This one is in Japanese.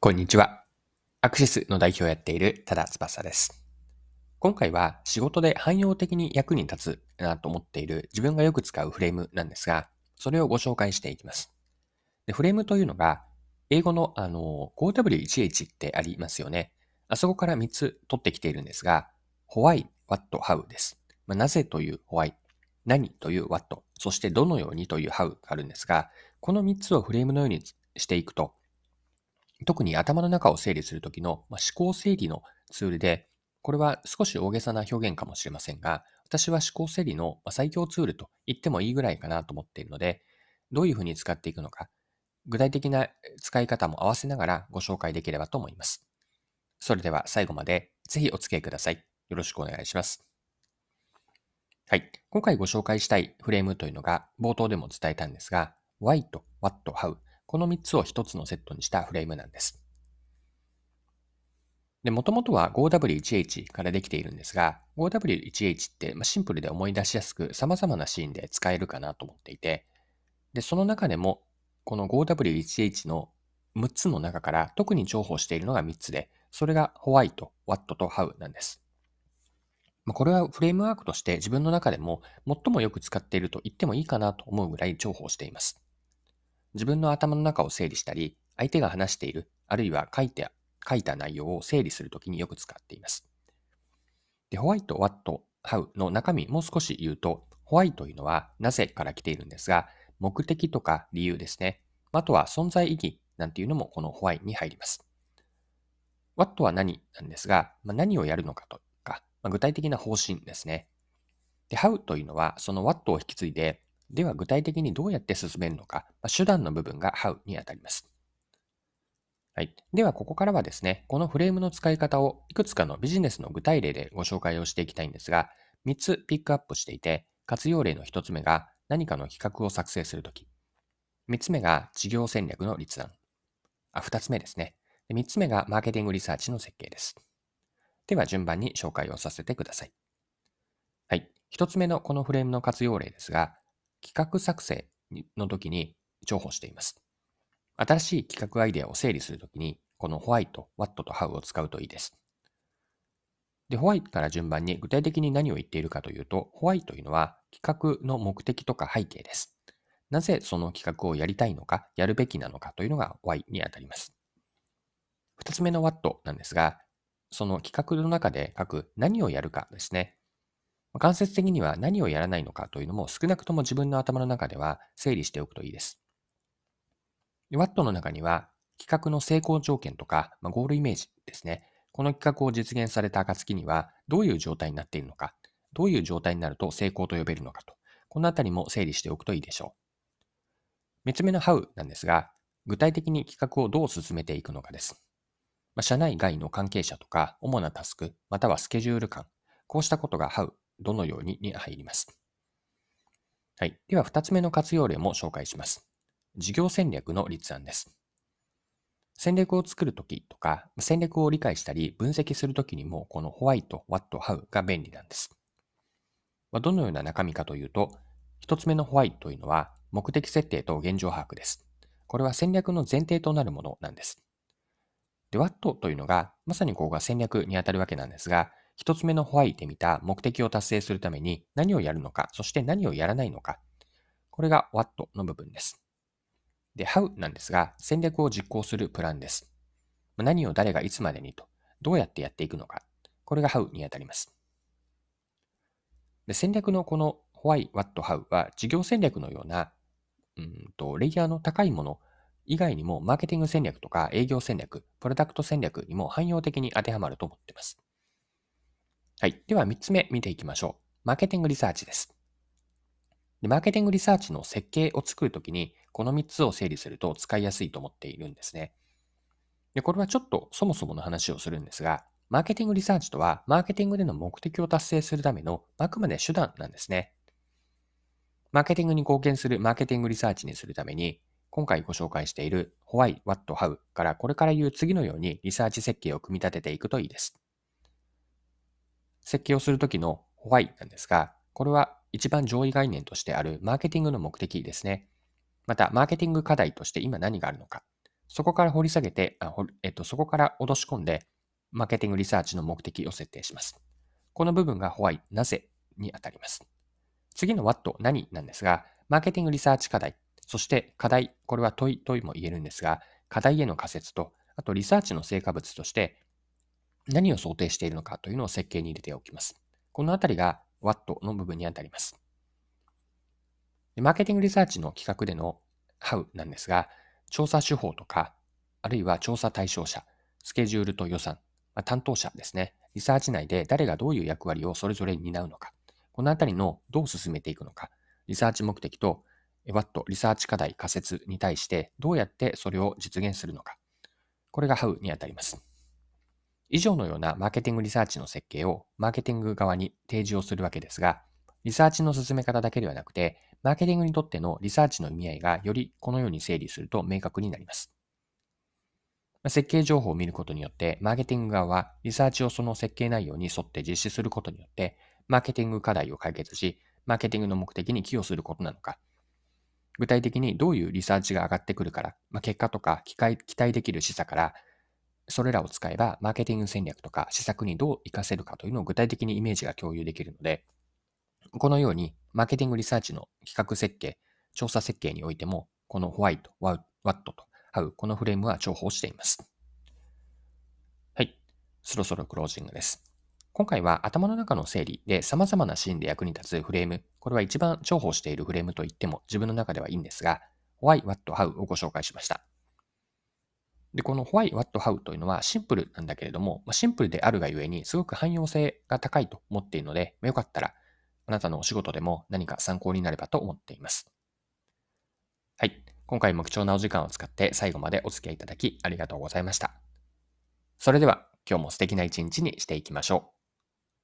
こんにちは。アクシスの代表をやっている多田翼です。今回は仕事で汎用的に役に立つなと思っている自分がよく使うフレームなんですが、それをご紹介していきます。でフレームというのが、英語のあの 5W1H ってありますよね。あそこから3つ取ってきているんですが、Why, What, How です。まあ、なぜという Why、何という What、そしてどのようにという How があるんですが、この3つをフレームのようにしていくと、特に頭の中を整理するときの、まあ、思考整理のツールで、これは少し大げさな表現かもしれませんが、私は思考整理の最強ツールと言ってもいいぐらいかなと思っているので、どういうふうに使っていくのか、具体的な使い方も合わせながらご紹介できればと思います。それでは最後までぜひお付き合いください。よろしくお願いします。はい。今回ご紹介したいフレームというのが冒頭でも伝えたんですが、why と what, how この3つを1つのセットにしたフレームなんです。で、もともとは 5W1H からできているんですが、5W1H ってシンプルで思い出しやすく様々なシーンで使えるかなと思っていて、で、その中でも、この 5W1H の6つの中から特に重宝しているのが3つで、それが White、What と How なんです。これはフレームワークとして自分の中でも最もよく使っていると言ってもいいかなと思うぐらい重宝しています。自分の頭の中を整理したり、相手が話している、あるいは書いて、書いた内容を整理するときによく使っています。で、ホワイト、ワット、ハウの中身もう少し言うと、ホワイトというのはなぜから来ているんですが、目的とか理由ですね。あとは存在意義なんていうのもこのホワイに入ります。What は何なんですが、まあ、何をやるのかとか、まあ、具体的な方針ですね。で、How というのはその What を引き継いででは具体的にどうやって進めるのか、まあ、手段の部分が How にあたります。はい。では、ここからはですね、このフレームの使い方をいくつかのビジネスの具体例でご紹介をしていきたいんですが、3つピックアップしていて、活用例の1つ目が何かの企画を作成するとき。3つ目が事業戦略の立案。あ、2つ目ですね。3つ目がマーケティングリサーチの設計です。では、順番に紹介をさせてください。はい。1つ目のこのフレームの活用例ですが、企画作成の時に重宝しています。新しい企画アイデアを整理するときに、このホワイト、ワットとハウを使うといいです。で、ホワイトから順番に具体的に何を言っているかというと、ホワイトというのは企画の目的とか背景です。なぜその企画をやりたいのか、やるべきなのかというのが Y にあたります。二つ目の What なんですが、その企画の中で書く何をやるかですね。間接的には何をやらないのかというのも少なくとも自分の頭の中では整理しておくといいです。ワットの中には企画の成功条件とか、まあ、ゴールイメージですね。この企画を実現された暁にはどういう状態になっているのか、どういう状態になると成功と呼べるのかと、このあたりも整理しておくといいでしょう。3つ目の How なんですが、具体的に企画をどう進めていくのかです。まあ、社内外の関係者とか、主なタスク、またはスケジュール感、こうしたことが How どのようにに入ります。はい。では、二つ目の活用例も紹介します。事業戦略の立案です。戦略を作るときとか、戦略を理解したり分析するときにも、このホワイト、ワット、ハウが便利なんです。どのような中身かというと、一つ目のホワイトというのは、目的設定と現状把握です。これは戦略の前提となるものなんです。で、ワットというのが、まさにここが戦略にあたるわけなんですが、一つ目のホワイトで見た目的を達成するために何をやるのか、そして何をやらないのか。これが what の部分です。で、how なんですが、戦略を実行するプランです。何を誰がいつまでにと、どうやってやっていくのか。これが how にあたります。で戦略のこの why, what, how は事業戦略のような、うんと、レイヤーの高いもの以外にもマーケティング戦略とか営業戦略、プロダクト戦略にも汎用的に当てはまると思っています。はい。では3つ目見ていきましょう。マーケティングリサーチです。でマーケティングリサーチの設計を作るときに、この3つを整理すると使いやすいと思っているんですね。で、これはちょっとそもそもの話をするんですが、マーケティングリサーチとは、マーケティングでの目的を達成するためのあくまで手段なんですね。マーケティングに貢献するマーケティングリサーチにするために、今回ご紹介している Why, What, How からこれから言う次のようにリサーチ設計を組み立てていくといいです。設計をするときの Why なんですが、これは一番上位概念としてあるマーケティングの目的ですね。また、マーケティング課題として今何があるのか。そこから掘り下げて、あえっと、そこから落とし込んで、マーケティングリサーチの目的を設定します。この部分が Why、なぜにあたります。次の What、何なんですが、マーケティングリサーチ課題、そして課題、これは問い、問いも言えるんですが、課題への仮説と、あとリサーチの成果物として、何を想定しているのかというのを設計に入れておきます。このあたりが Watt の部分にあたります。マーケティングリサーチの企画での How なんですが、調査手法とか、あるいは調査対象者、スケジュールと予算、ま、担当者ですね。リサーチ内で誰がどういう役割をそれぞれ担うのか。このあたりのどう進めていくのか。リサーチ目的と What、リサーチ課題、仮説に対してどうやってそれを実現するのか。これが How にあたります。以上のようなマーケティングリサーチの設計をマーケティング側に提示をするわけですが、リサーチの進め方だけではなくて、マーケティングにとってのリサーチの意味合いがよりこのように整理すると明確になります。設計情報を見ることによって、マーケティング側はリサーチをその設計内容に沿って実施することによって、マーケティング課題を解決し、マーケティングの目的に寄与することなのか、具体的にどういうリサーチが上がってくるから、まあ、結果とか期待期待できる示唆から、それらを使えば、マーケティング戦略とか施策にどう活かせるかというのを具体的にイメージが共有できるので、このように、マーケティングリサーチの企画設計、調査設計においても、このホワイト、ワットと How、このフレームは重宝しています。はい。そろそろクロージングです。今回は頭の中の整理で様々なシーンで役に立つフレーム、これは一番重宝しているフレームと言っても自分の中ではいいんですが、Why, What, How をご紹介しました。で、この Why, What, How というのはシンプルなんだけれども、シンプルであるがゆえにすごく汎用性が高いと思っているので、よかったらあなたのお仕事でも何か参考になればと思っています。はい。今回も貴重なお時間を使って最後までお付き合いいただきありがとうございました。それでは今日も素敵な一日にしていきましょう。